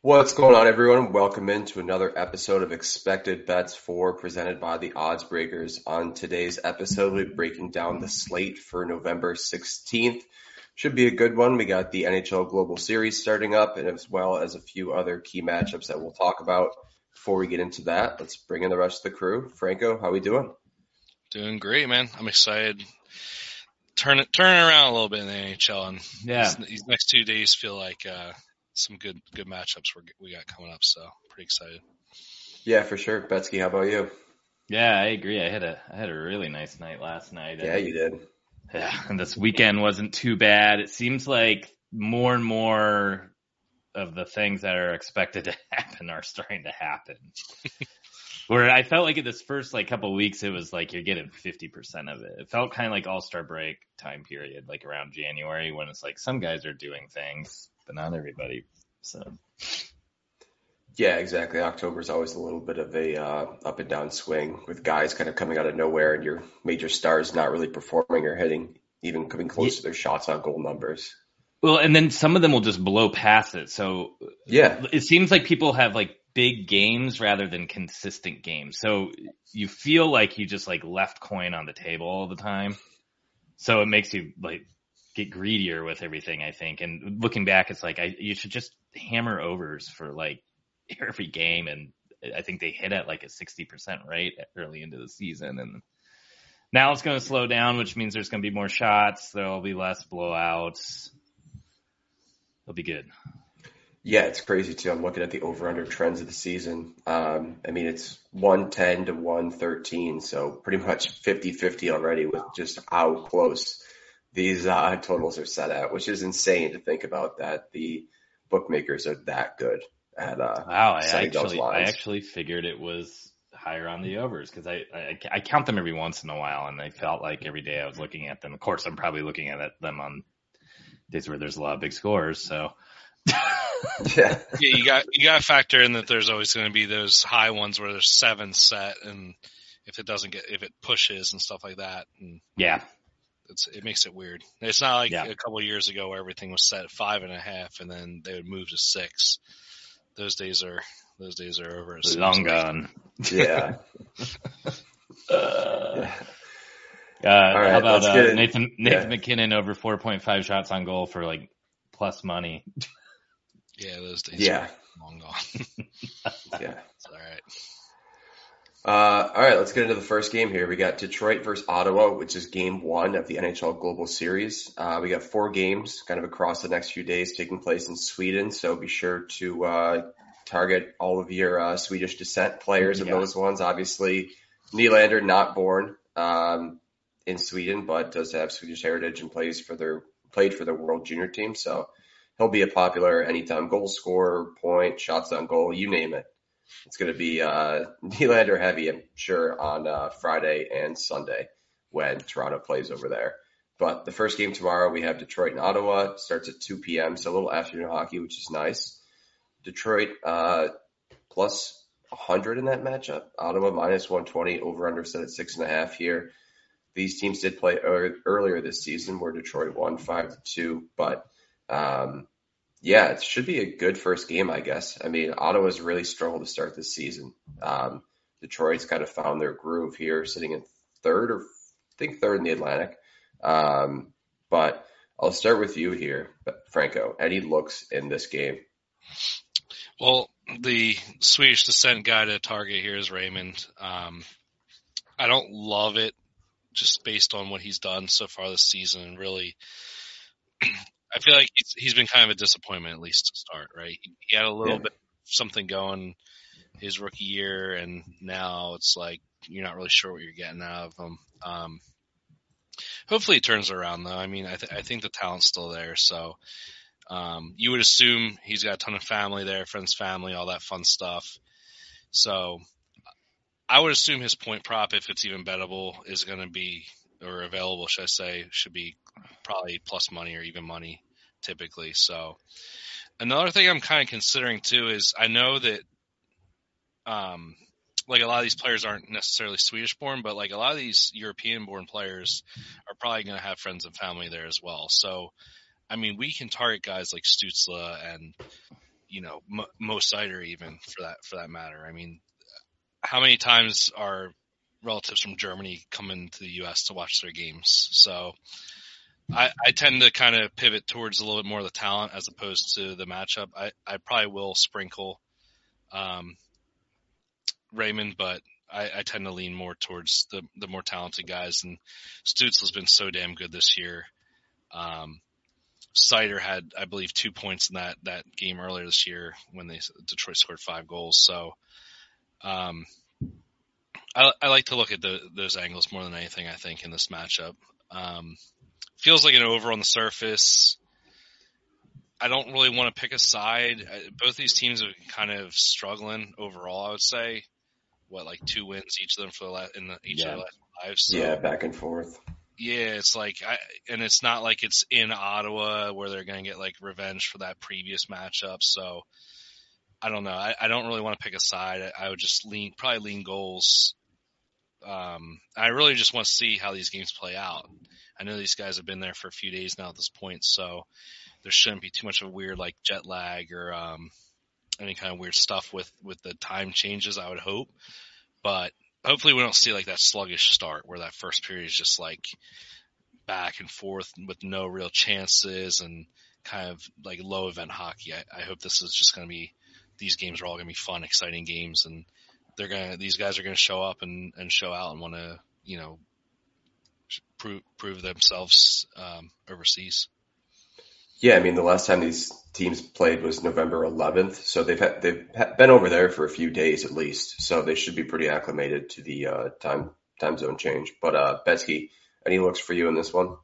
What's going on, everyone? Welcome into another episode of Expected Bets For presented by the Odds Breakers. On today's episode, we're breaking down the slate for November 16th. Should be a good one. We got the NHL Global Series starting up and as well as a few other key matchups that we'll talk about. Before we get into that, let's bring in the rest of the crew. Franco, how we doing? Doing great, man. I'm excited. Turn it, turn it around a little bit in the NHL, and Yeah. these, these next two days feel like uh, some good good matchups we we got coming up. So pretty excited. Yeah, for sure. Betzky, how about you? Yeah, I agree. I had a I had a really nice night last night. Yeah, you did. Yeah, and this weekend wasn't too bad. It seems like more and more of the things that are expected to happen are starting to happen. Where I felt like in this first like couple of weeks, it was like you're getting 50% of it. It felt kind of like all star break time period, like around January when it's like some guys are doing things, but not everybody. So Yeah, exactly. October is always a little bit of a uh, up and down swing with guys kind of coming out of nowhere and your major stars not really performing or hitting, even coming close to their shots on goal numbers. Well, and then some of them will just blow past it. So Yeah, it seems like people have like big games rather than consistent games. So you feel like you just like left coin on the table all the time. So it makes you like get greedier with everything, I think. And looking back, it's like I you should just hammer overs for like every game and I think they hit at like a 60% rate early into the season and now it's going to slow down, which means there's going to be more shots. There'll be less blowouts. It'll be good. yeah, it's crazy too. I'm looking at the over under trends of the season. Um, I mean, it's 110 to 113, so pretty much 50 50 already with just how close these uh, totals are set at, which is insane to think about that the bookmakers are that good at uh, Wow, I setting those actually, I actually figured it was higher on the overs because I, I, I count them every once in a while, and I felt like every day I was looking at them. Of course, I'm probably looking at them on days where there's a lot of big scores. So, Yeah. Yeah, you got you got to factor in that there's always going to be those high ones where there's seven set, and if it doesn't get if it pushes and stuff like that, and yeah, it's it makes it weird. It's not like Yeah. a couple of years ago where everything was set at five and a half, and then they would move to six. Those days are those days are over. it seems long like. gone. Yeah. Uh, uh, right, how about uh, Nathan Nathan yeah. MacKinnon over 4.5 shots on goal for like plus money? Yeah, those days Yeah. are long gone. Yeah. It's all right. Uh, all right, let's get into the first game here. We got Detroit versus Ottawa, which is game one of the NHL Global Series. Uh, we got four games kind of across the next few days taking place in Sweden. So be sure to, uh, target all of your, uh, Swedish descent players in those ones. Obviously, Nylander not born, um, in Sweden, but does have Swedish heritage and plays for their, played for their world junior team. So he'll be a popular anytime goal scorer, point, shots on goal, you name it. It's going to be uh, Nylander heavy, I'm sure, on uh, Friday and Sunday when Toronto plays over there. But the first game tomorrow, we have Detroit and Ottawa. It starts at 2 p.m., so a little afternoon hockey, which is nice. Detroit uh, plus 100 in that matchup. Ottawa minus 120, over under set at six and a half here. These teams did play ear- earlier this season where Detroit won 5 to 2, but um, yeah, it should be a good first game, I guess. I mean, Ottawa's really struggled to start this season. Um, Detroit's kind of found their groove here, sitting in third or I think third in the Atlantic. Um, but I'll start with you here, Franco. Any looks in this game? Well, the Swedish descent guy to target here is Raymond. Um, I don't love it just based on what he's done so far this season. And really, I feel like he's, he's been kind of a disappointment at least to start, right? He, he had a little Yeah. bit something going his rookie year, and now it's like you're not really sure what you're getting out of him. Um, hopefully, it turns around though. I mean, I, th- I think the talent's still there, so Um, you would assume he's got a ton of family there, friends, family, all that fun stuff. So I would assume his point prop, if it's even bettable, is going to be or available, should I say, should be probably plus money or even money typically. So another thing I'm kind of considering too is I know that um like a lot of these players aren't necessarily Swedish born, but like a lot of these European born players are probably going to have friends and family there as well. So, I mean, we can target guys like Stützle and, you know, Mo, Mo Seider even for that, for that matter. I mean, how many times are relatives from Germany coming to the U.S. to watch their games? So I, I tend to kind of pivot towards a little bit more of the talent as opposed to the matchup. I, I probably will sprinkle, um, Raymond, but I, I, tend to lean more towards the the more talented guys. And Stützle has been so damn good this year. Um, Seider had, I believe, two points in that that game earlier this year when they Detroit scored five goals. So, um, I, I like to look at the, those angles more than anything. I think in this matchup, um, feels like an over on the surface. I don't really want to pick a side. Both these teams are kind of struggling overall. I would say what like two wins each of them for the last in the, each yeah. of the last five. So, yeah, back and forth. Yeah, it's like, I, and it's not like it's in Ottawa where they're going to get like revenge for that previous matchup. So I don't know. I, I don't really want to pick a side. I, I would just lean, probably lean goals. Um, I really just want to see how these games play out. I know these guys have been there for a few days now at this point, so there shouldn't be too much of a weird like jet lag or um, any kind of weird stuff with with the time changes. I would hope, but hopefully we don't see like that sluggish start where that first period is just like back and forth with no real chances and kind of like low event hockey. I, I hope this is just going to be these games are all going to be fun, exciting games, and they're going to these guys are going to show up and and show out and want to you know prove prove themselves um, overseas. Yeah, I mean the last time these teams played was November 11th, so they've had, they've been over there for a few days at least, so they should be pretty acclimated to the uh, time time zone change. But uh, Betzky, any looks for you in this one?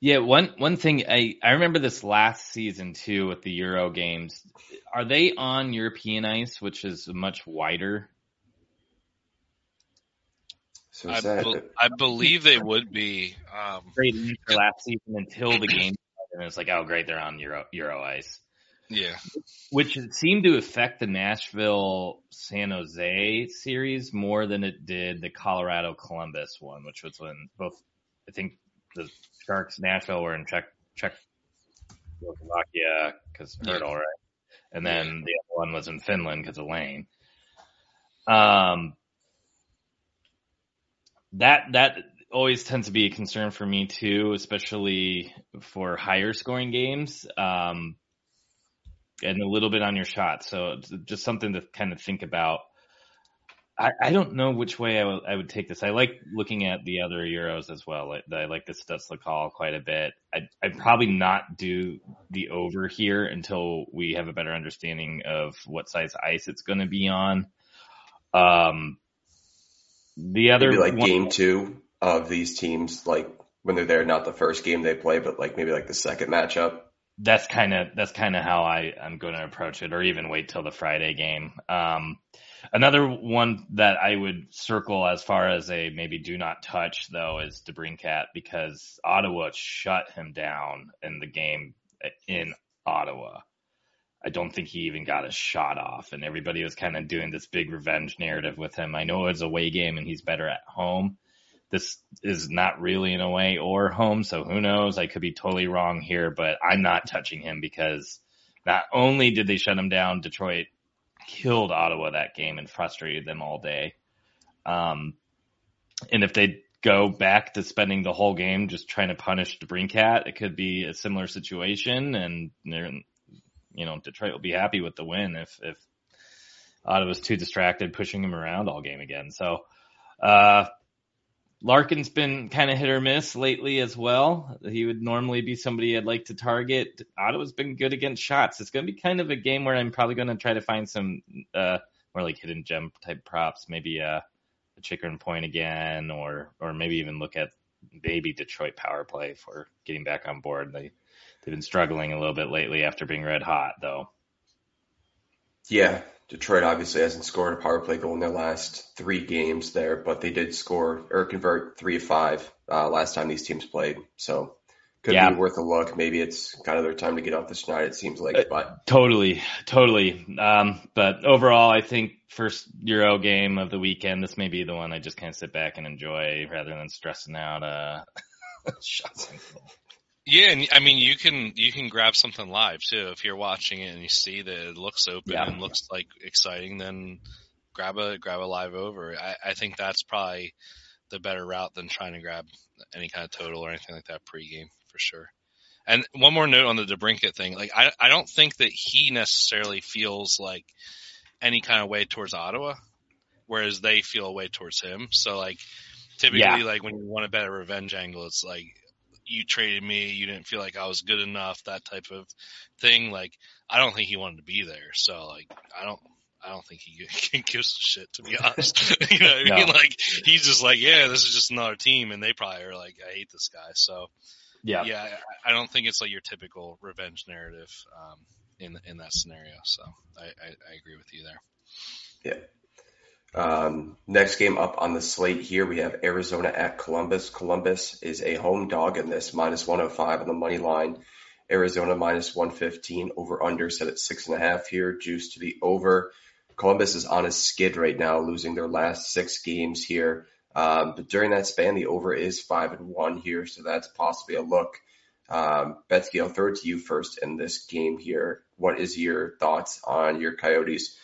Yeah, one one thing I I remember this last season too with the Euro games. Are they on European ice, which is much wider? So I, be, I believe they would be. Um, Great last season until the game and it's like, oh great, they're on Euro Euro ice. Yeah. Which seemed to affect the Nashville San Jose series more than it did the Colorado Columbus one, which was when both I think the Sharks Nashville were in Czech Czechoslovakia because Hertl, yeah. right? And then the other one was in Finland because of Laine. Um, that that always tends to be a concern for me too, especially for higher scoring games. Um, and a little bit on your shot. So just something to kind of think about. I, I don't know which way I, w- I would take this. I like looking at the other Euros as well. I, I like the Stützle call quite a bit. I'd, I'd probably not do the over here until we have a better understanding of what size ice it's going to be on. Um, the other Maybe like one, game two of these teams, like when they're there, not the first game they play, but like maybe like the second matchup. That's kind of that's kind of how I I'm going to approach it, or even wait till the Friday game. Um, another one that I would circle as far as a maybe do not touch though is DeBrincat because Ottawa shut him down in the game in Ottawa. I don't think he even got a shot off, and everybody was kind of doing this big revenge narrative with him. I know it's a away game and he's better at home, this is not really an away or home, so who knows? I could be totally wrong here, but I'm not touching him because not only did they shut him down, Detroit killed Ottawa that game and frustrated them all day. Um, and if they go back to spending the whole game just trying to punish DeBrincat, it could be a similar situation, and you know Detroit will be happy with the win if if Ottawa's too distracted pushing him around all game again. So. Uh, Larkin's been kind of hit or miss lately as well. He would normally be somebody I'd like to target. Ottawa's been good against shots. It's going to be kind of a game where I'm probably going to try to find some uh, more like hidden gem type props, maybe a, a chicken point again, or or maybe even look at maybe Detroit power play for getting back on board. They they've been struggling a little bit lately after being red hot, though. Yeah, Detroit obviously hasn't scored a power play goal in their last three games there, but they did score or convert three of five uh, last time these teams played. So could yeah. be worth a look. Maybe it's kind of their time to get off the schneid. It seems like, uh, but totally, totally. Um, but overall, I think first Euro game of the weekend, this may be the one I just kind of sit back and enjoy rather than stressing out. Uh, shots yeah, and I mean you can you can grab something live too if you're watching it and you see that it looks open yeah. and looks like exciting. Then grab a grab a live over. I, I think that's probably the better route than trying to grab any kind of total or anything like that pregame for sure. And one more note on the DeBrincat thing. Like I I don't think that he necessarily feels like any kind of way towards Ottawa, whereas they feel a way towards him. So like typically yeah. like when you want to bet a revenge angle, it's like you traded me, you didn't feel like I was good enough, that type of thing. Like, I don't think he wanted to be there. So like, I don't, I don't think he gives a shit to be honest. you know what I no. mean? Like, he's just like, yeah, this is just another team, and they probably are like, I hate this guy. So, yeah, yeah, I, I don't think it's like your typical revenge narrative um, in in that scenario. So, I, I, I agree with you there. Yeah. Um, next game up on the slate here, we have Arizona at Columbus. Columbus is a home dog in this, minus 105 on the money line. Arizona minus 115, over under set at six and a half here, juice to the over. Columbus is on a skid right now, losing their last six games here. Um, but during that span, the over is five and one here, so that's possibly a look. Um, Betzky, I'll throw it to you first in this game here. What is your thoughts on your Coyotes?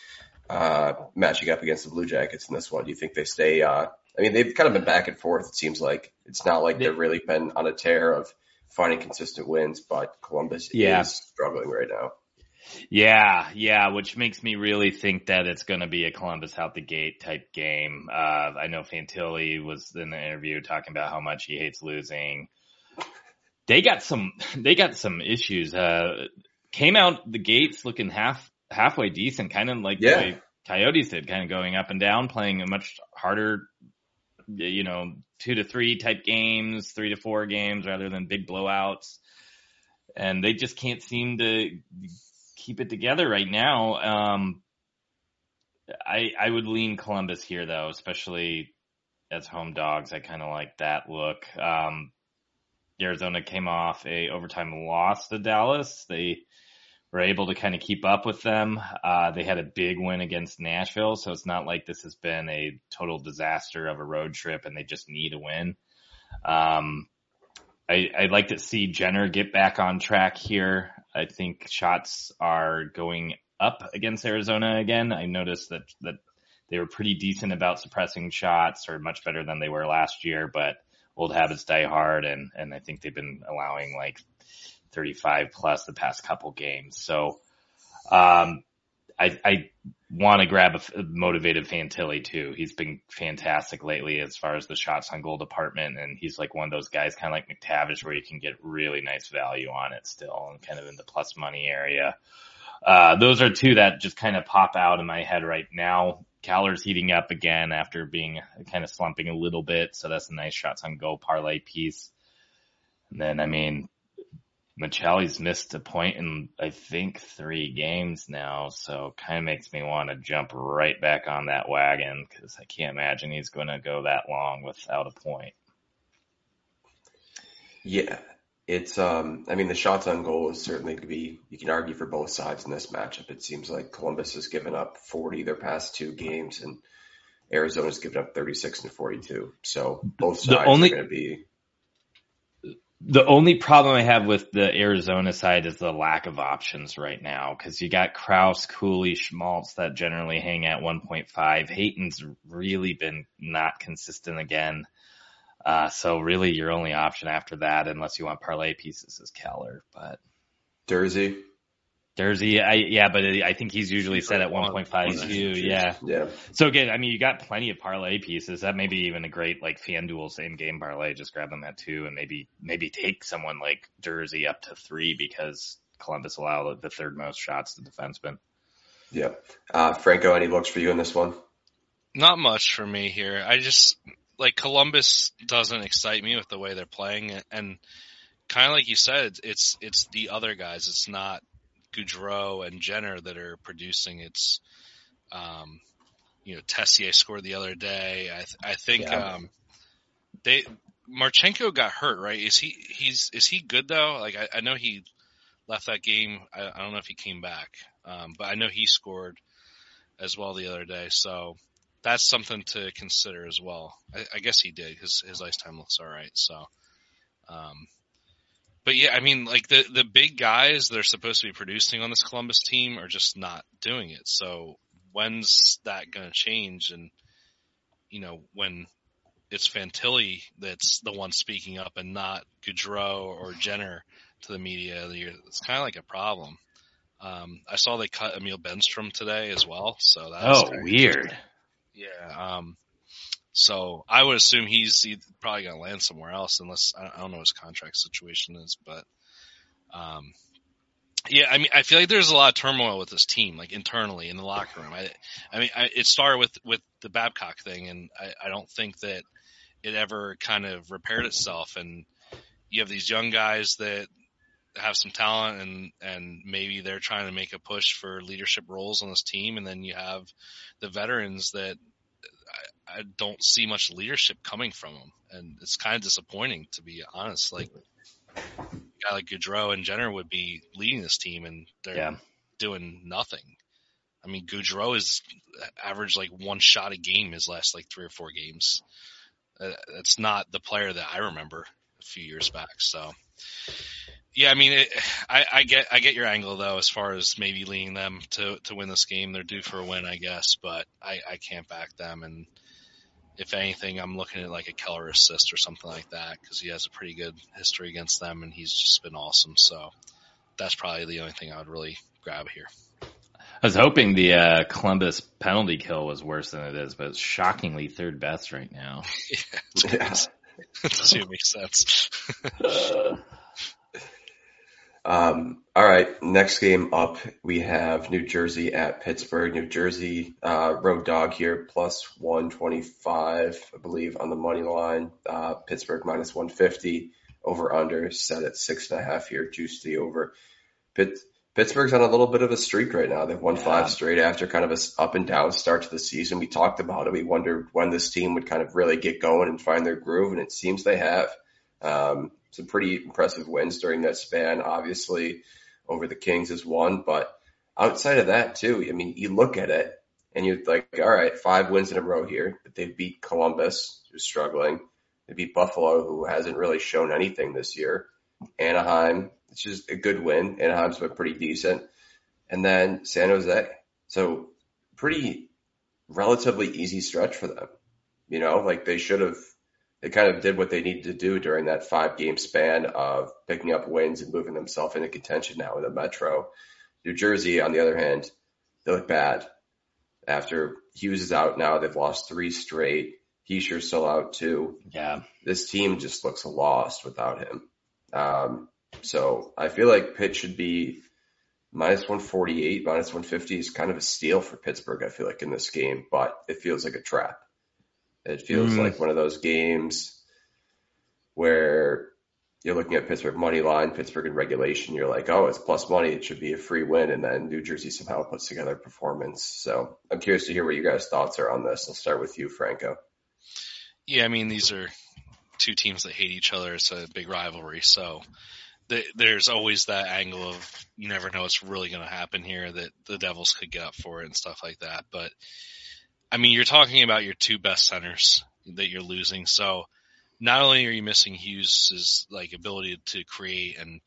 Uh, matching up against the Blue Jackets in this one? Do you think they stay? Uh, I mean, they've kind of been back and forth. It seems like it's not like they've really been on a tear of finding consistent wins, but Columbus yeah. is struggling right now. Yeah, yeah, which makes me really think that it's going to be a Columbus out the gate type game. Uh, I know Fantilli was in the interview talking about how much he hates losing. They got some, they got some issues. Uh, came out the gates looking half halfway decent, kind of like yeah. the way Coyotes did, kind of going up and down, playing a much harder, you know, two to three type games, three to four games rather than big blowouts. And they just can't seem to keep it together right now. Um, I I would lean Columbus here though, especially as home dogs. I kind of like that look. Um, Arizona came off a overtime loss to Dallas. They were able to kind of keep up with them. Uh, they had a big win against Nashville, so it's not like this has been a total disaster of a road trip and they just need a win. Um, I, I'd like to see Jenner get back on track here. I think shots are going up against Arizona again. I noticed that that they were pretty decent about suppressing shots, or much better than they were last year. But old habits die hard, and and I think they've been allowing like 35 plus the past couple games. So, um, I, I want to grab a, motivated Fantilli too. He's been fantastic lately as far as the shots on goal department. And he's like one of those guys kind of like McTavish where you can get really nice value on it still and kind of in the plus money area. Uh, those are two that just kind of pop out in my head right now. Keller's heating up again after being kind of slumping a little bit. So that's a nice shots on goal parlay piece. And then, I mean, Maccelli's missed a point in I think three games now, so kind of makes me want to jump right back on that wagon because I can't imagine he's going to go that long without a point. Yeah, it's um. I mean, the shots on goal is certainly going to be. You can argue for both sides in this matchup. It seems like Columbus has given up 40 their past two games, and Arizona's given up 36 and 42. So both sides only, are going to be the only problem I have with the Arizona side is the lack of options right now because you got Crouse, Cooley, Schmaltz that generally hang at 1.5. Hayton's really been not consistent again. Uh, so really your only option after that, unless you want parlay pieces, is Keller. But Durzi. Durzi, I yeah, but I think he's usually set at 1.5 too. Yeah. Yeah. So again, I mean, you got plenty of parlay pieces. That may be even a great like FanDuel same game parlay. Just grab them at two and maybe maybe take someone like Durzi up to three because Columbus allowed the third most shots to defensemen. Yeah. Uh, Franco, any looks for you in this one? Not much for me here. I just like Columbus doesn't excite me with the way they're playing and kind of like you said, it's it's the other guys. It's not Gaudreau and Jenner that are producing. It's um, you know Texier scored the other day. I th- I think Yeah. um, they Marchenko got hurt, right? Is he he's is he good though? Like I, I know he left that game. I, I don't know if he came back, um, but I know he scored as well the other day. So that's something to consider as well. I, I guess he did. His his ice time looks all right. So, um, but yeah, I mean, like the the big guys that are supposed to be producing on this Columbus team are just not doing it. So when's that going to change? And you know, when it's Fantilli that's the one speaking up and not Gaudreau or Jenner to the media, it's kind of like a problem. Um, I saw they cut Emil Bemstrom today as well, so that's Oh, weird. yeah. Um, so I would assume he's, he's probably going to land somewhere else unless I don't know his contract situation is, but, um, yeah, I mean, I feel like there's a lot of turmoil with this team, like internally in the locker room. I, I mean, I, it started with, with the Babcock thing, and I, I don't think that it ever kind of repaired itself. And you have these young guys that have some talent and, and maybe they're trying to make a push for leadership roles on this team. And then you have the veterans that I, don't see much leadership coming from them. And it's kind of disappointing to be honest. Like a guy like Gaudreau and Jenner would be leading this team and they're Yeah. doing nothing. I mean, Gaudreau is averaged like one shot a game his last like three or four games. Uh, that's not the player that I remember a few years back. So, yeah, I mean, it, I, I get I get your angle though, as far as maybe leading them to to win this game. They're due for a win, I guess, but I I can't back them. And if anything, I'm looking at like a Keller assist or something like that because he has a pretty good history against them, and he's just been awesome. So that's probably the only thing I would really grab here. I was hoping the uh, Columbus penalty kill was worse than it is, but it's shockingly third best right now. yeah, it's Yeah. crazy. it doesn't make sense. Um, all right, next game up, we have New Jersey at Pittsburgh. New Jersey uh, road dog here, plus 125, I believe, on the money line. Uh, Pittsburgh minus 150, over under set at six and a half here, juice the over. Pitt, Pittsburgh's on a little bit of a streak right now. They've won Yeah. five straight after kind of a up and down start to the season. We talked about it. We wondered when this team would kind of really get going and find their groove, and it seems they have. Um, some pretty impressive wins during that span. Obviously, over the Kings is one, but outside of that too, I mean, you look at it and you're like, all right, five wins in a row here. But they beat Columbus, who's struggling. They beat Buffalo, who hasn't really shown anything this year. Anaheim, it's just a good win. Anaheim's been pretty decent. And then San Jose. So pretty relatively easy stretch for them. You know, like they should have they kind of did what they needed to do during that five game span of picking up wins and moving themselves into contention now in the Metro. New Jersey, on the other hand, they look bad. After Hughes is out now, they've lost three straight. He Hischier's still out too. Yeah. This team just looks lost without him. Um, so I feel like Pitt should be minus 148, minus 150 is kind of a steal for Pittsburgh, I feel like, in this game, but it feels like a trap. It feels Mm. like one of those games where you're looking at Pittsburgh money line, Pittsburgh in regulation. You're like, oh, it's plus money. It should be a free win. And then New Jersey somehow puts together a performance. So I'm curious to hear what you guys' thoughts are on this. I'll start with you, Franco. Yeah, I mean these are two teams that hate each other. It's a big rivalry, so th- there's always that angle of you never know what's really going to happen here. That the Devils could get up for it and stuff like that. But I mean, you're talking about your two best centers that you're losing. So not only are you missing Hughes' like ability to create and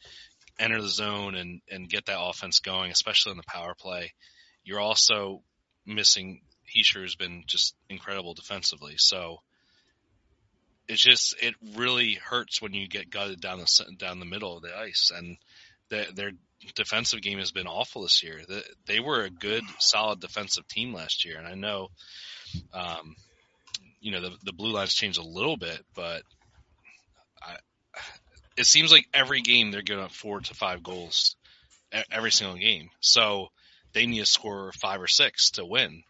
enter the zone and and get that offense going, especially in the power play, you're also missing. Hischier has been just incredible defensively. So it's just it really hurts when you get gutted down the down the middle of the ice, and their, their defensive game has been awful this year. They were a good, solid defensive team last year, and I know, um, you know, the the blue lines changed a little bit, but I, it seems like every game they're giving up four to five goals every single game. So they need to score five or six to win,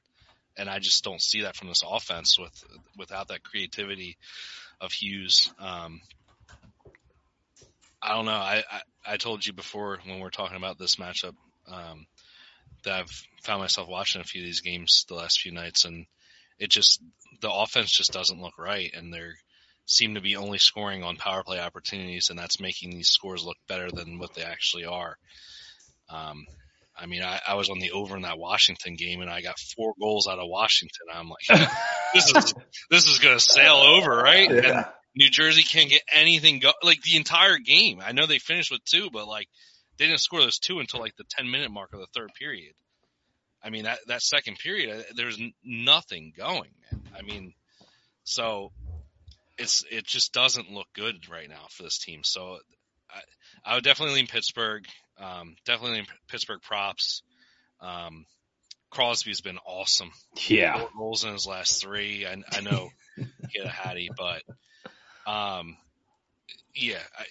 and I just don't see that from this offense with without that creativity of Hughes. Um, I don't know. I, I, I told you before when we are talking about this matchup um, that I've found myself watching a few of these games the last few nights, and it just the offense just doesn't look right, and they seem to be only scoring on power play opportunities, and that's making these scores look better than what they actually are. Um, I mean, I, I was on the over in that Washington game, and I got four goals out of Washington. I'm like, this is this is going to sail over, right? Yeah. New Jersey can't get anything go like the entire game. I know they finished with two, but like they didn't score those two until like the 10 minute mark of the third period. I mean, that, that second period, uh, there's nothing going, man. I mean, so it's, it just doesn't look good right now for this team. So I, I would definitely lean Pittsburgh. Um, definitely lean Pittsburgh props. Um, Crosby's been awesome. Yeah. Four goals in his last three. I, I know he had a hattie, but, um, yeah, I,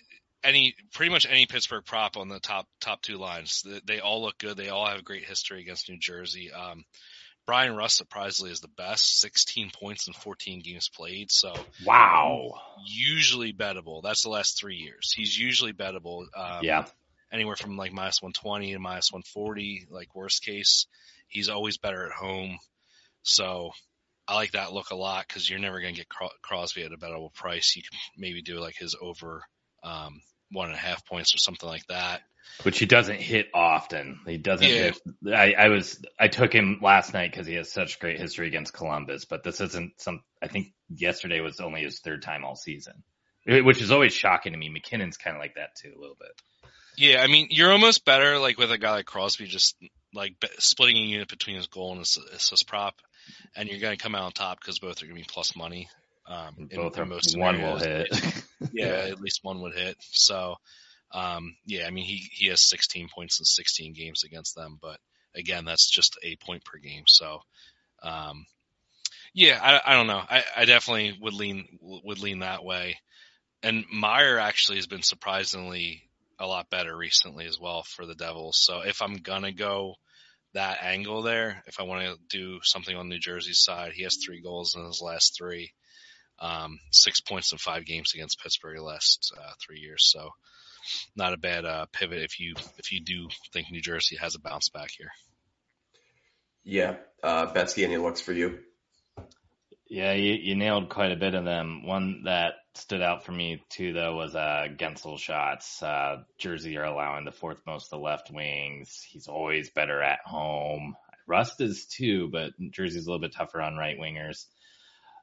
any pretty much any Pittsburgh prop on the top top two lines. They, they all look good. They all have great history against New Jersey. Um, Bryan Rust surprisingly is the best, 16 points in 14 games played. So wow, usually bettable. That's the last three years. He's usually bettable. Um, yeah, anywhere from like minus 120 to minus 140. Like worst case, he's always better at home. So I like that look a lot because you're never going to get Crosby at a bettable price. You can maybe do like his over um, one and a half points or something like that. Which he doesn't hit often. He doesn't Yeah. hit. I, I was, I took him last night because he has such great history against Columbus, but this isn't some, I think yesterday was only his third time all season, which is always shocking to me. MacKinnon's kind of like that too, a little bit. Yeah, I mean, you're almost better like with a guy like Crosby, just like splitting a unit between his goal and his assist prop, and you're going to come out on top because both are going to be plus money. Um, in- Both in are, most one will scenarios. hit. yeah, at least one would hit. So, um, yeah, I mean, he, he has 16 points in 16 games against them, but again, that's just a point per game. So, um, yeah, I, I don't know. I, I definitely would lean, would lean that way. And Meyer actually has been surprisingly a lot better recently as well for the Devils. So if I'm going to go that angle there, if I want to do something on New Jersey's side, he has three goals in his last three um, six points in five games against Pittsburgh last uh, three years. So not a bad uh, pivot if you if you do think New Jersey has a bounce back here. Yeah. Uh, Betzky, any looks for you? Yeah, you, you nailed quite a bit of them. One that stood out for me too, though, was uh, Guentzel shots. Uh, Jersey are allowing the fourth most of the left wings. He's always better at home. Rust is too, but Jersey's a little bit tougher on right wingers.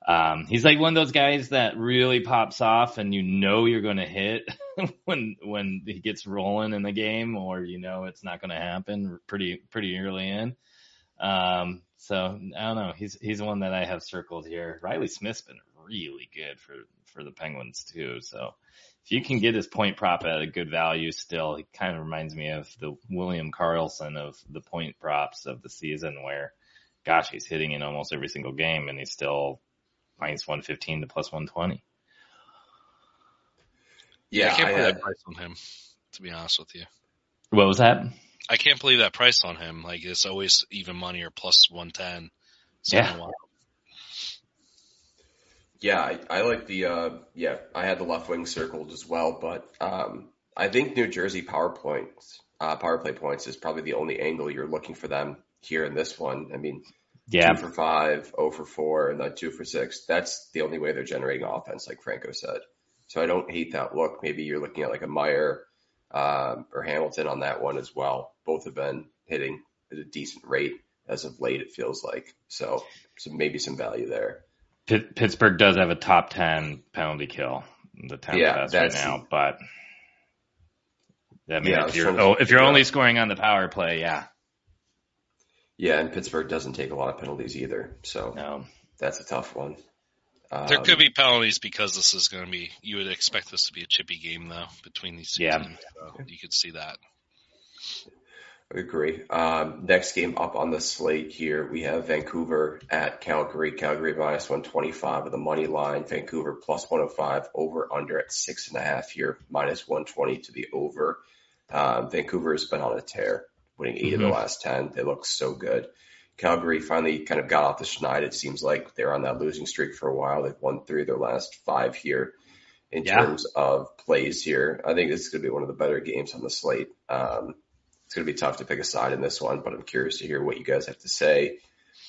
Um, he's like one of those guys that really pops off, and you know you're going to hit when when he gets rolling in the game, or you know it's not going to happen pretty pretty early in. Um, so I don't know. He's he's one that I have circled here. Reilly Smith's been really good for for the Penguins too. So if you can get his point prop at a good value, still, he kind of reminds me of the William Karlsson of the point props of the season, where gosh, he's hitting in almost every single game, and he's still minus 115 to plus 120. Yeah. I can't I believe had- that uh, price on him. To be honest with you, What was that? I can't believe that price on him. Like it's always even money or plus one ten. Yeah. Yeah, I, I like the uh yeah, I had the left wing circled as well, but um I think New Jersey power points, uh power play points is probably the only angle you're looking for them here in this one. I mean, Yeah, two for five, oh for four, and then two for six. That's the only way they're generating offense, like Franco said. So I don't hate that look. Maybe you're looking at like a Meyer um, or Hamilton on that one as well. Both have been hitting at a decent rate as of late. It feels like so. So maybe some value there. Pitt- Pittsburgh does have a top 10 penalty kill, the 10th Yeah, best right now, but I mean, Yeah, if you're, trying oh, if you're figure only scoring on the power play, yeah, Yeah, and Pittsburgh doesn't take a lot of penalties either, so no. that's a tough one. Um, There could be penalties because this is going to be. You would expect this to be a chippy game though between these two Yeah. teams. So you could see that. I agree. Um, next game up on the slate here, we have Vancouver at Calgary. Calgary minus 125 of the money line. Vancouver plus 105 over under at six and a half here, minus 120 to the over. Um, Vancouver has been on a tear, winning 8 of the Mhm. last 10. They look so good. Calgary finally kind of got off the schneid. It seems like they're on that losing streak for a while. They've won three of their last five here in Yeah. terms of plays here. I think this is going to be one of the better games on the slate. Um, it's going to be tough to pick a side in this one, but I'm curious to hear what you guys have to say.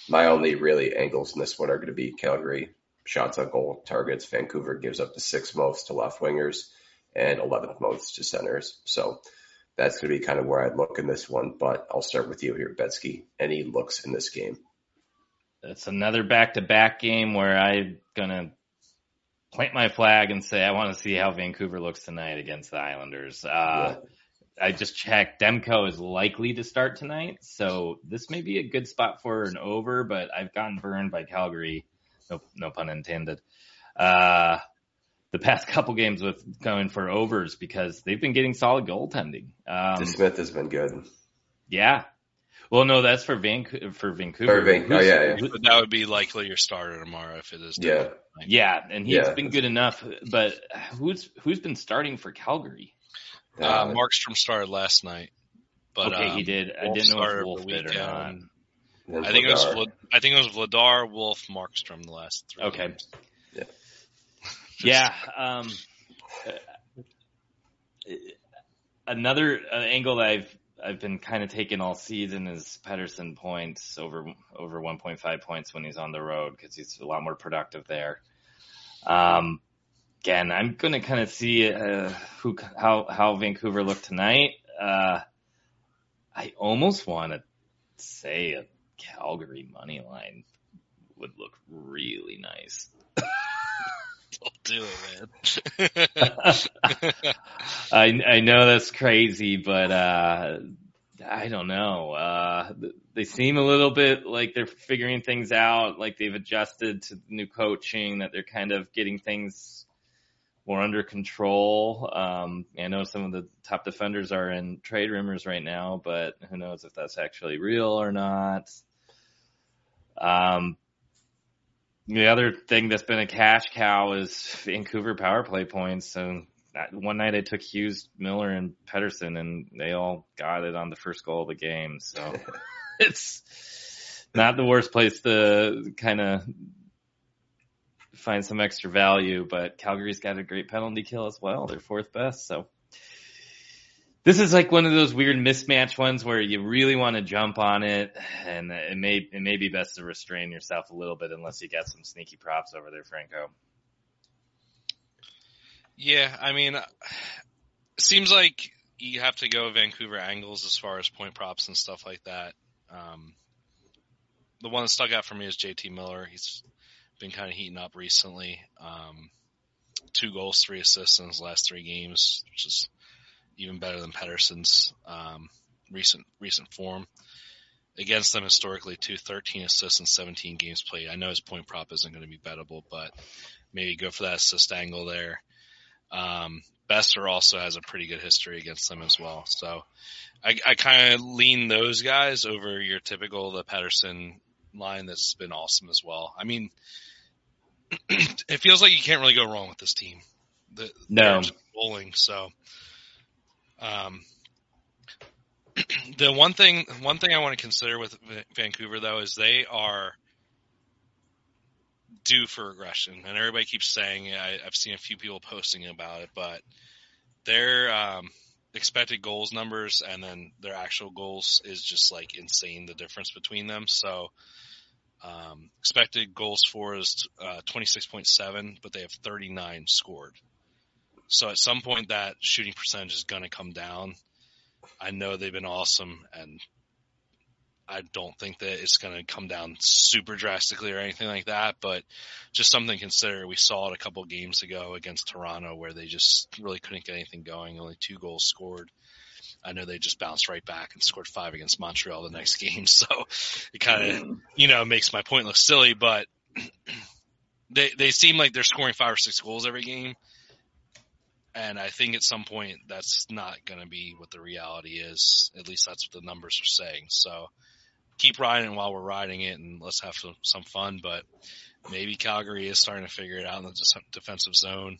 My only really angles in this one are going to be Calgary shots on goal targets. Vancouver gives up the sixth most to left wingers and 11th most to centers. So that's going to be kind of where I'd look in this one. But I'll start with you here, Betzky. Any looks in this game? It's another back-to-back game where I'm gonna plant my flag and say I want to see how Vancouver looks tonight against the Islanders. Uh, I just checked. Demko is likely to start tonight, so this may be a good spot for an over. But I've gotten burned by Calgary. No, no pun intended. Uh, the past couple games with going for overs because they've been getting solid goaltending. Um, Smith has been good. yeah. Well, no, that's for Vancouver. For Vancouver. Or Van- oh, yeah, yeah. who- that would be likely your starter tomorrow if it is. Yeah. Yeah, and he's Yeah. been good enough. But who's who's been starting for Calgary? Uh, Uh, Markstrom started last night, but okay, um, he did. I Wolf didn't know if Wolf did or not. I think it was Vladar. Vlad, I think it was Vladar, Wolf, Markstrom the last three. Okay. games. Yeah. Yeah. Um, uh, another uh, angle that I've I've been kind of taking all season is Pettersson points over over 1.5 points when he's on the road because he's a lot more productive there. Um, again, I'm going to kind of see uh, who how how Vancouver look tonight. Uh, I almost want to say a Calgary money line would look really nice. Don't do it, man. I I know that's crazy, but uh I don't know. Uh they seem a little bit like they're figuring things out, like they've adjusted to the new coaching, that they're kind of getting things more under control. Um I know some of the top defenders are in trade rumors right now, but who knows if that's actually real or not. Um the other thing that's been a cash cow is Vancouver power play points. So one night I took Hughes, Miller, and Pettersson, and they all got it on the first goal of the game. So it's not the worst place to kind of find some extra value. But Calgary's got a great penalty kill as well. They're fourth best. So this is like one of those weird mismatch ones where you really want to jump on it, and it may it may be best to restrain yourself a little bit unless you got some sneaky props over there, Franco. yeah, I mean, seems like you have to go Vancouver angles as far as point props and stuff like that. Um, the one that stuck out for me is JT Miller. He's been kind of heating up recently. Um, two goals, three assists in his last three games, which is even better than Pettersson's um, recent recent form. Against them historically, two 13 assists in 17 games played. I know his point prop isn't going to be bettable, but maybe go for that assist angle there. Um, Boeser also has a pretty good history against them as well. So I, I kind of lean those guys over your typical the Pedersen line that's been awesome as well. I mean, it feels like you can't really go wrong with this team. The, No. rolling. So, um, the one thing, one thing I want to consider with Vancouver though is they are due for regression, and everybody keeps saying it. I, I've seen a few people posting about it, but their um, expected goals numbers and then their actual goals is just like insane. The difference between them. So um, expected goals for is uh, 26.7, but they have 39 scored. So at some point that shooting percentage is going to come down. I know they've been awesome and I don't think that it's going to come down super drastically or anything like that, but just something to consider. We saw it a couple games ago against Toronto where they just really couldn't get anything going. Only two goals scored. I know they just bounced right back and scored five against Montreal the next game. So it kind of, you know, makes my point look silly, but they, they seem like they're scoring five or six goals every game. And I think at some point that's not going to be what the reality is. At least that's what the numbers are saying. So keep riding while we're riding it and let's have some, some fun. But maybe Calgary is starting to figure it out in the defensive zone.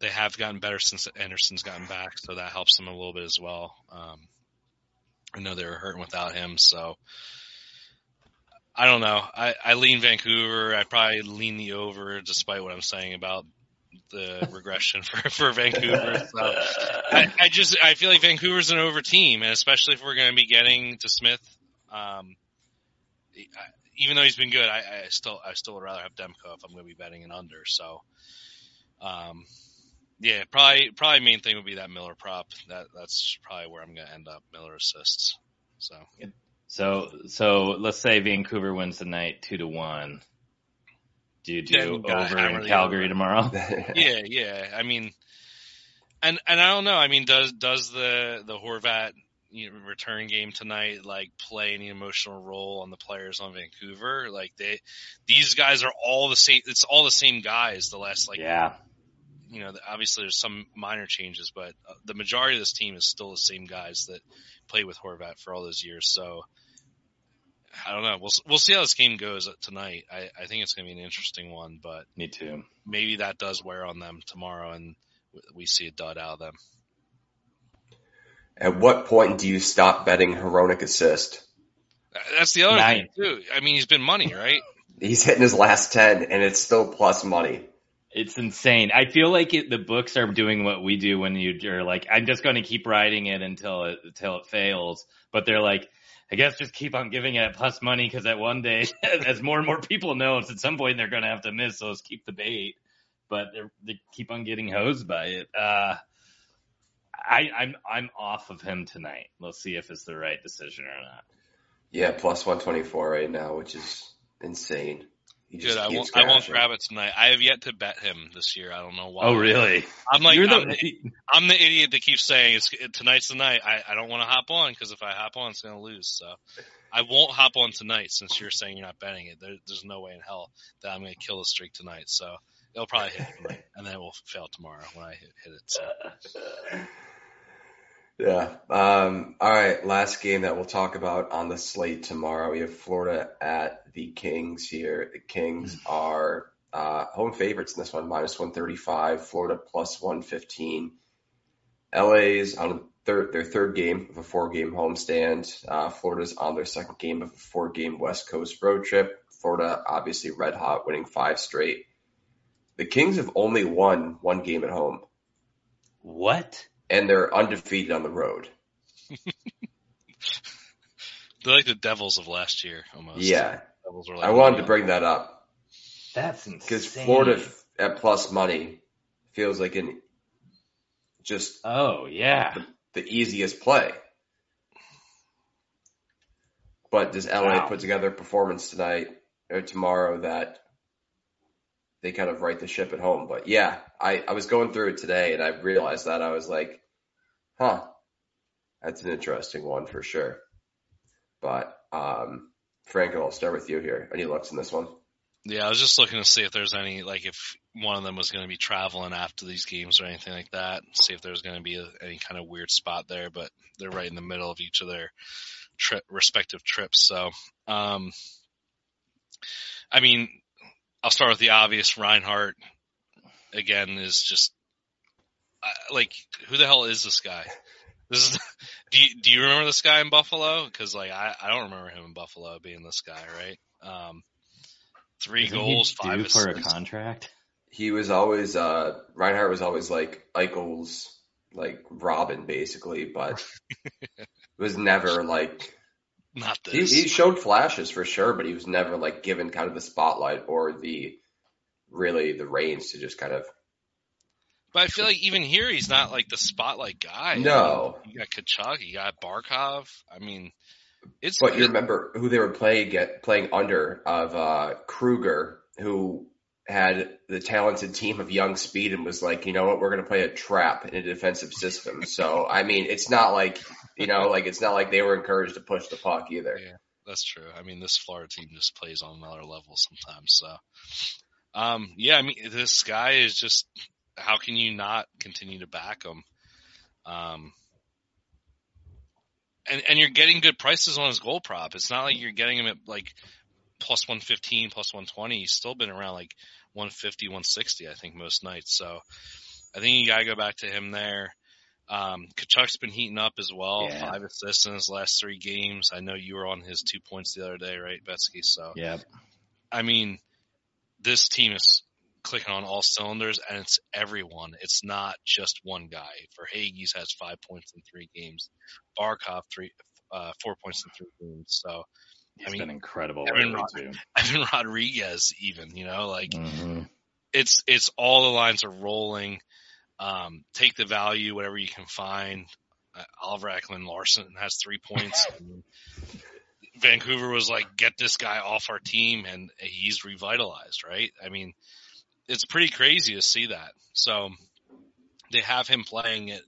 They have gotten better since Andersson's gotten back, so that helps them a little bit as well. Um, I know they were hurting without him, so I don't know. I, I lean Vancouver. I probably lean the over, despite what I'm saying about the regression for for Vancouver. So I, I just I feel like Vancouver's an over team, and especially if we're going to be getting to Smith. Um, even though he's been good, I, I still I still would rather have Demko if I'm going to be betting an under. So, um, yeah, probably probably main thing would be that Miller prop. That that's probably where I'm going to end up. Miller assists. So. So so let's say Vancouver wins tonight two to one. Do you do Then over in the Calgary over. tomorrow? yeah, yeah. I mean, and and I don't know. I mean, does does the the Horvat you know, return game tonight like play any emotional role on the players on Vancouver? Like they, these guys are all the same. It's all the same guys. The last like yeah. You know, obviously there's some minor changes, but uh, the majority of this team is still the same guys that played with Horvat for all those years. So I don't know. We'll we'll see how this game goes tonight. I I think it's going to be an interesting one, but Me too. maybe that does wear on them tomorrow, and we see a dud out of them. At what point do you stop betting Hronek assist? That's the other Nine. thing too. I mean, he's been money, right? He's hitting his last 10 and it's still plus money. It's insane. I feel like it, the books are doing what we do when you are like, I'm just going to keep writing it until it until it fails. But they're like, I guess just keep on giving it plus money because at one day, as more and more people know, it's at some point they're going to have to miss. So let's keep the bait. But they're, they keep on getting hosed by it. Uh, I, I'm I'm off of him tonight. Let's see if it's the right decision or not. Yeah, plus 124 right now, which is insane. He just Good. I won't. I won't grab it tonight. I have yet to bet him this year. I don't know why. Oh, really? I'm like, You're I'm, the, I'm the idiot that keeps saying it's tonight's the night. I, I don't want to hop on because if I hop on, it's going to lose. So I won't hop on tonight since you're saying you're not betting it. There, there's no way in hell that I'm going to kill the streak tonight. So it'll probably hit tonight, and then it will fail tomorrow when I hit, hit it. So Yeah. Um, all right. Last game that we'll talk about on the slate tomorrow. We have Florida at the Kings here. The Kings are uh, home favorites in this one, minus 135. Florida plus 115. LA's on third, their third game of a four game homestand. Uh, Florida's on their second game of a four game West Coast road trip. Florida obviously red hot, winning five straight. The Kings have only won one game at home, what? And they're undefeated on the road. they're like the Devils of last year almost. Yeah, Devils were like I wanted to bring that up That's insane. because Florida at plus money feels like an just Oh yeah. the easiest play. But does LA Wow. put together a performance tonight or tomorrow that they kind of right the ship at home? But yeah, I, I was going through it today and I realized that I was like, huh, that's an interesting one for sure. But um, I'll start with you here. Any looks in this one? Yeah, I was just looking to see if there's any like if one of them was going to be traveling after these games or anything like that. See if there's going to be a, any kind of weird spot there, but they're right in the middle of each of their trip respective trips. So, um, I mean, I'll start with the obvious. Reinhardt again is just uh, like who the hell is this guy? This is do you, do you remember this guy in Buffalo? Because like I, I don't remember him in Buffalo being this guy, right? Um, three Isn't goals, he five due for a contract? He was always uh Reinhardt was always like Eichel's like Robin basically, but it was never like Not he, this. he showed flashes for sure, but he was never like given kind of the spotlight or the really the reins to just kind of but I feel like even here he's not like the spotlight guy. No. I mean, you got Tkachuk, you got Barkov. I mean, it's But you remember who they were playing get playing under of uh Krueger, who had the talented team of young speed and was like, you know what, we're gonna play a trap in a defensive system. So I mean, it's not like you know, like it's not like they were encouraged to push the puck either. Yeah, that's true. I mean, this Florida team just plays on another level sometimes. So, um, yeah, I mean, this guy is just. How can you not continue to back him? Um, and and you're getting good prices on his goal prop. It's not like you're getting him at like plus 115, plus 120. He's still been around like 150, 160, I think most nights. So I think you got to go back to him there. Um, Tkachuk's been heating up as well. Yeah. Five assists in his last three games. I know you were on his two points the other day, right, Betzky? So yeah. I mean, this team is clicking on all cylinders, and it's everyone. It's not just one guy. Verhaeghe's has five points in three games. Barkov three, uh, four points in three games. So He's I mean, been incredible Evan too. Evan Rodrigues, even you know, like Mhm. it's it's all the lines are rolling. Um, take the value, whatever you can find. Uh, Oliver Ekman-Larsson has three points. Vancouver was like, get this guy off our team, and he's revitalized, right? I mean, it's pretty crazy to see that. So they have him playing it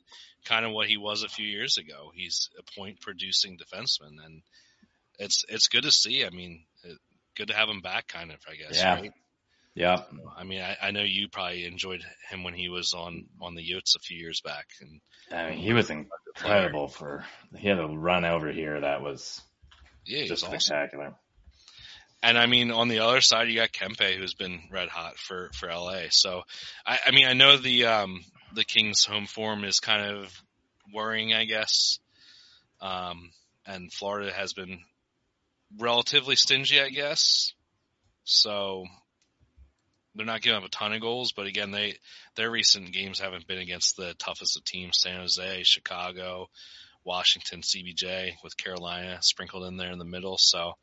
kind of what he was a few years ago. He's a point producing defenseman, and it's it's good to see. I mean, it, good to have him back, kind of. I guess. Yeah. Right? Yep. I mean, I, I know you probably enjoyed him when he was on on the Yotes a few years back, and I mean, he was incredible for, he had a run over here that was yeah, just was awesome. spectacular. And I mean, on the other side, you got Kempe, who's been red hot for for LA. So, I, I mean, I know the um the Kings' home form is kind of worrying, I guess. Um, and Florida has been relatively stingy, I guess. So they're not giving up a ton of goals, but again, they their recent games haven't been against the toughest of teams: San Jose, Chicago, Washington, CBJ, with Carolina sprinkled in there in the middle. So,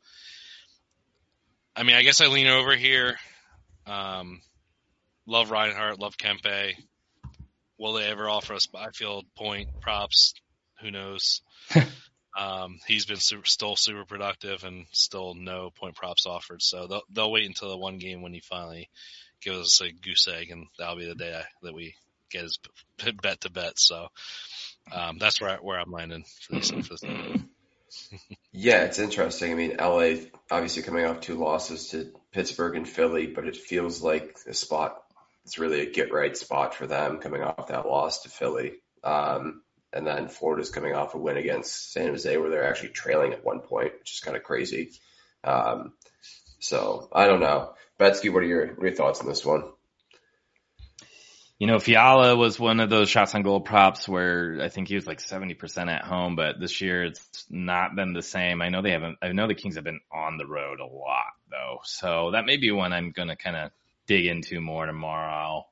I mean, I guess I lean over here. Um, love Reinhardt, love Kempe. Will they ever offer us Byfield point props? Who knows? um, he's been super, still super productive and still no point props offered. So they'll, they'll wait until the one game when he finally gives us a goose egg, and that'll be the day I, that we get his bet to bet. So um, that's where I, where I'm landing for this. For this. Yeah, it's interesting. I mean, LA obviously coming off two losses to Pittsburgh and Philly, but it feels like a spot. It's really a get right spot for them coming off that loss to Philly. Um, and then Florida's coming off a win against San Jose where they're actually trailing at one point, which is kind of crazy. Um, so I don't know. Betzky, what are your, what are your thoughts on this one? You know, Fiala was one of those shots on goal props where I think he was like 70% at home, but this year it's not been the same. I know they haven't, I know the Kings have been on the road a lot though. So that may be one I'm going to kind of dig into more tomorrow,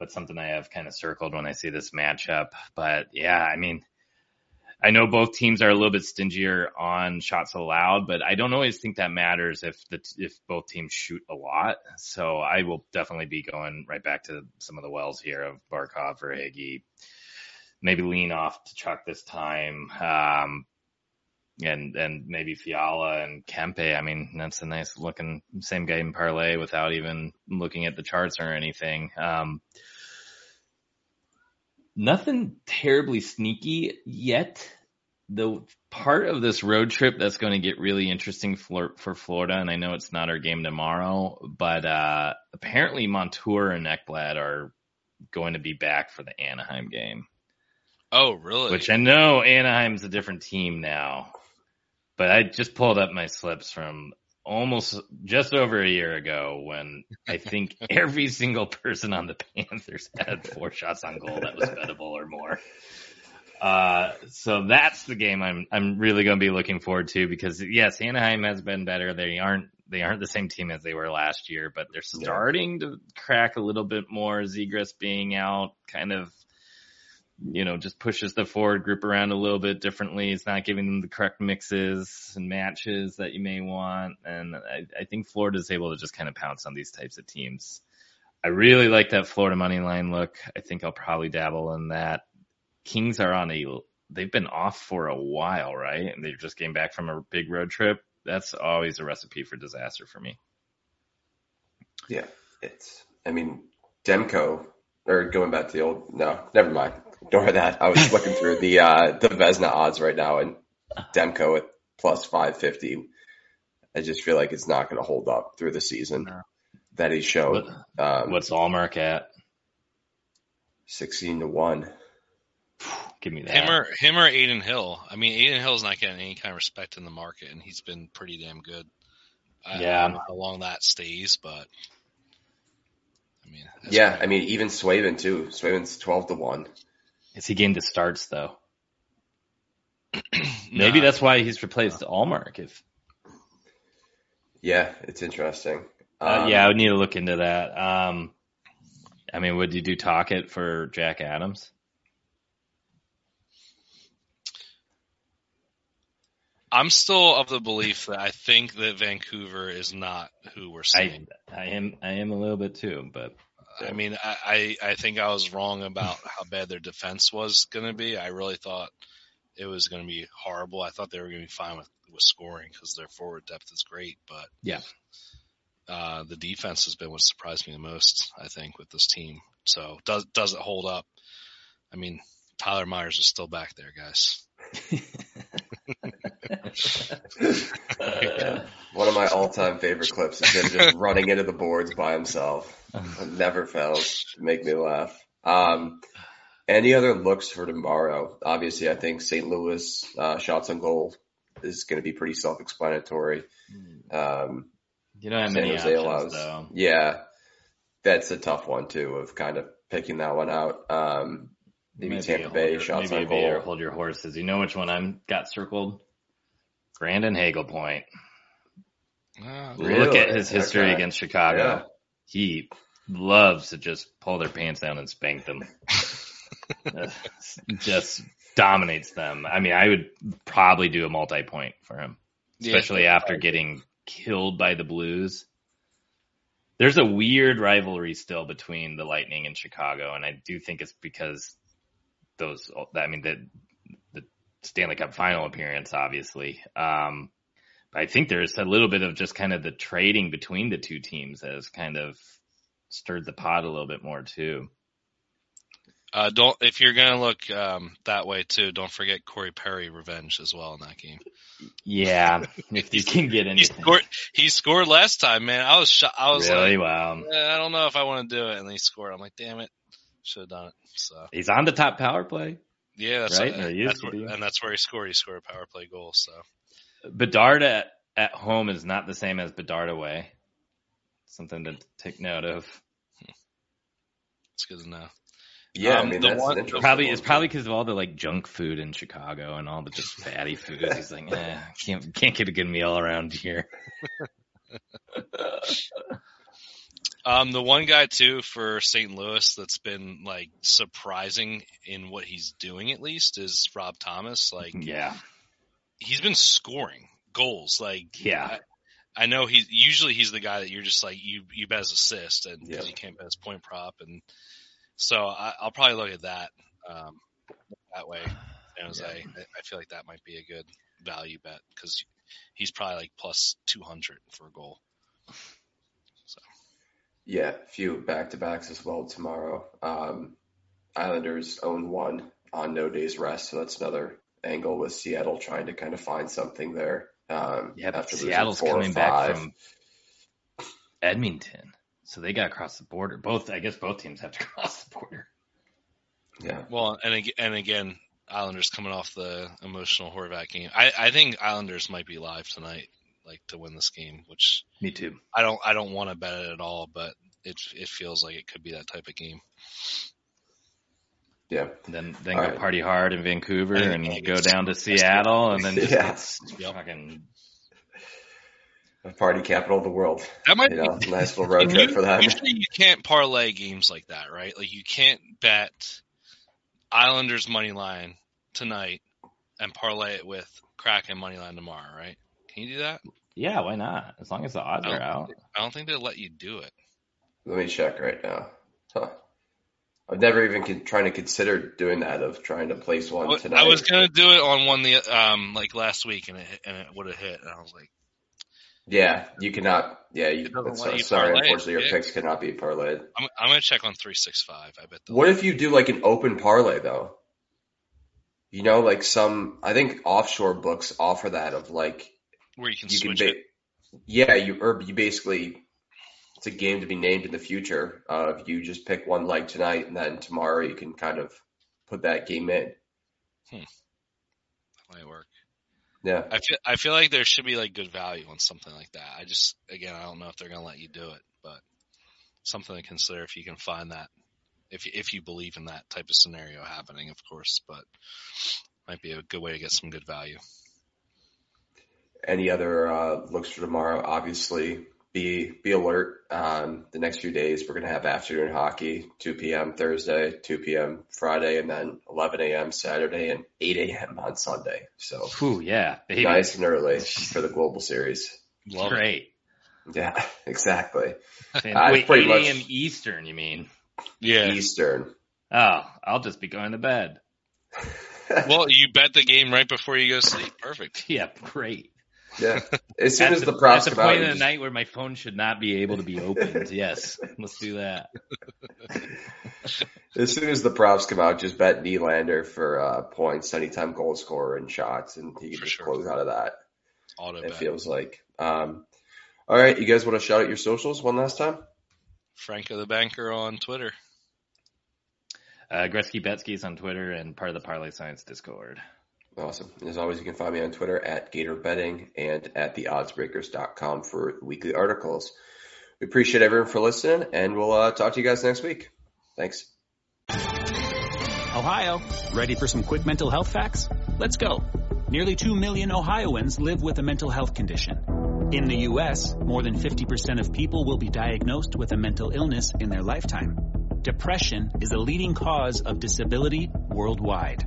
but something I have kind of circled when I see this matchup. But yeah, I mean, I know both teams are a little bit stingier on shots allowed, but I don't always think that matters if the if both teams shoot a lot. So I will definitely be going right back to some of the wells here of Barkov or Higgy. Maybe lean off Tkachuk this time. Um, and and maybe Fiala and Kempe. I mean, that's a nice looking same game parlay without even looking at the charts or anything. Um, nothing terribly sneaky yet. The part of this road trip that's going to get really interesting for, for Florida, and I know it's not our game tomorrow, but uh, apparently Montour and Ekblad are going to be back for the Anaheim game. Oh, really? Which I know Anaheim's a different team now, but I just pulled up my slips from almost just over a year ago when I think every single person on the Panthers had four shots on goal that was bettable or more. Uh, so that's the game I'm I'm really going to be looking forward to because yes, Anaheim has been better. They aren't they aren't the same team as they were last year, but they're starting to crack a little bit more. Zegras being out kind of you know, just pushes the forward group around a little bit differently. It's not giving them the correct mixes and matches that you may want. And I, I think Florida is able to just kind of pounce on these types of teams. I really like that Florida money line look. I think I'll probably dabble in that. Kings are on a, they've been off for a while, right? And they're just getting back from a big road trip. That's always a recipe for disaster for me. Yeah, it's, I mean, Demko, or going back to the old, no, never mind. Ignore that. I was looking through the, uh, the Vezina odds right now and Demko at plus 550. I just feel like it's not going to hold up through the season No. that he showed. Um, What's Ullmark at? 16 to 1. Give me that. him or him or Adin Hill. I mean, Adin Hill's not getting any kind of respect in the market, and he's been pretty damn good. I, Yeah. I don't know how long that stays, but I mean, Yeah, I mean, even Swayman too. Swayman's 12 to 1. Is he getting the starts though? Maybe Nah, that's why he's replaced Ullmark. If Yeah, it's interesting. uh, Um, yeah, I would need to look into that. Um, I mean, would you do Tocchet for Jack Adams? I'm still of the belief that I think that Vancouver is not who we're I, seeing. I am, I am a little bit too, but I, mean, I, I I think I was wrong about how bad their defense was going to be. I really thought it was going to be horrible. I thought they were going to be fine with with scoring because their forward depth is great, but Yeah. uh, the defense has been what surprised me the most. I think with this team. So does does it hold up? I mean, Tyler Myers is still back there, guys. One of my all-time favorite clips is him just running into the boards by himself. It never fails to make me laugh. Um, any other looks for tomorrow? Obviously, I think St. Louis uh, shots on goal is going to be pretty self-explanatory. Um, you don't have San many Jose options allows, though. yeah, that's a tough one too of kind of picking that one out. Um, maybe Maybe Tampa Bay your- shots maybe on goal. hold your horses. You know which one I'm got circled? Brandon Hagel Point. Really? Look at his history Okay. against Chicago. Yeah. He loves to just pull their pants down and spank them. Just dominates them. I mean, I would probably do a multi-point for him, yeah. especially after getting killed by the Blues. There's a weird rivalry still between the Lightning and Chicago, and I do think it's because those. I mean, the the Stanley Cup final appearance, obviously. Um, but I think there's a little bit of just kind of the trading between the two teams that has kind of stirred the pot a little bit more too. Uh, don't if you're gonna look um, that way too. Don't forget Corey Perry revenge as well in that game. Yeah, if you can get He scored. He scored last time, man. I was sho- I was really like, wow. eh, I don't know if I want to do it, and he scored. I'm like, damn it, should have done it. So He's on the top power play. yeah, that's Right, what- or that's where, and that's where he scored. He scored a power play goal. So Bedard at, at home is not the same as Bedard away. Something to take note of. it's good to know. Yeah, I Um, mean the that's one- an Probably it's probably because of all the like junk food in Chicago and all the just fatty foods. He's like, eh, can't can't get a good meal around here. Um, the one guy too for St. Louis that's been like surprising in what he's doing at least is Rob Thomas. Like Yeah, he's been scoring goals. Like yeah, I know he's usually he's the guy that you're just like you you bet his assist and because Yeah. you can't bet his point prop and so I, I'll probably look at that um, that way. San Jose, I, I feel like that might be a good value bet because he's probably like plus two hundred for a goal. So. Yeah, a few back to backs as well tomorrow. Um, Islanders own one on no days rest, so that's another angle with Seattle trying to kind of find something there. Um, yeah. After Seattle's coming back from Edmonton, so they got to cross the border. Both, I guess, both teams have to cross the border. Yeah, Well, and and again, Islanders coming off the emotional Horvat game. I, I think Islanders might be live tonight, like to win this game, which Me too. I don't I don't want to bet it at all, but it it feels like it could be that type of game. Yeah, Then then All go right. party hard in Vancouver I think and go down to Seattle and then just Yeah. get Yep. fucking the party capital of the world. That might You be know, nice little road trip for them. Usually you can't parlay games like that, right? Like you can't bet Islanders money line tonight and parlay it with Kraken money line tomorrow, right? Can you do that? yeah. Why not? As long as the odds are out. think, I don't think they'll let you do it. Let me check right now. Huh. I've never even con- trying to consider doing that of trying to place one tonight. I was gonna do it on one the um like last week and it and it would have hit and I was like, Yeah, you cannot. Yeah, you, so, you sorry. Unfortunately, your yeah. picks cannot be parlayed. I'm I'm gonna check on three six five. I bet. What if you do like an open parlay though? You know, like some I think offshore books offer that of like where you can you can switch ba- it? yeah you or you basically it's a game to be named in the future. Uh, if you just pick one leg tonight and then tomorrow you can kind of put that game in. Might work. Yeah, I feel I feel like there should be like good value on something like that. I just again I don't know if they're gonna let you do it, but something to consider if you can find that. If if you believe in that type of scenario happening, of course, but might be a good way to get some good value. any other uh, looks for tomorrow? Obviously, be be alert. Um, the next few days, we're going to have afternoon hockey, 2 p.m. Thursday, 2 p.m. Friday, and then 11 a.m. Saturday and 8 a.m. on Sunday. So, Whew, yeah, baby. nice and early for the Global Series. Love it. Great. Yeah, exactly. And, Uh, wait, pretty 8 much- a.m. Eastern, you mean? Yeah. Eastern. Oh, I'll just be going to bed. Well, you bet the game right before you go to sleep. Perfect. Yeah, great. Yeah. As soon At as the, props at the come out, point you of the just- night where my phone should not be able to be opened. yes, let's do that. as soon as the props come out, just bet Nylander for uh, points, anytime goal scorer and shots, and he can just sure. close out of that. Auto It bet. feels like. Um, all right, you guys want to shout out your socials one last time? Franco the Banker on Twitter. Uh, Gretzky Betzky's on Twitter and part of the Parlay Science Discord. Awesome. As always, you can find me on Twitter at Gator Betting and at theoddsbreakers.com for weekly articles. We appreciate everyone for listening, and we'll uh, talk to you guys next week. Thanks. Ohio, ready for some quick mental health facts? Let's go. Nearly 2 million Ohioans live with a mental health condition. In the U.S., more than 50% of people will be diagnosed with a mental illness in their lifetime. Depression is the leading cause of disability worldwide.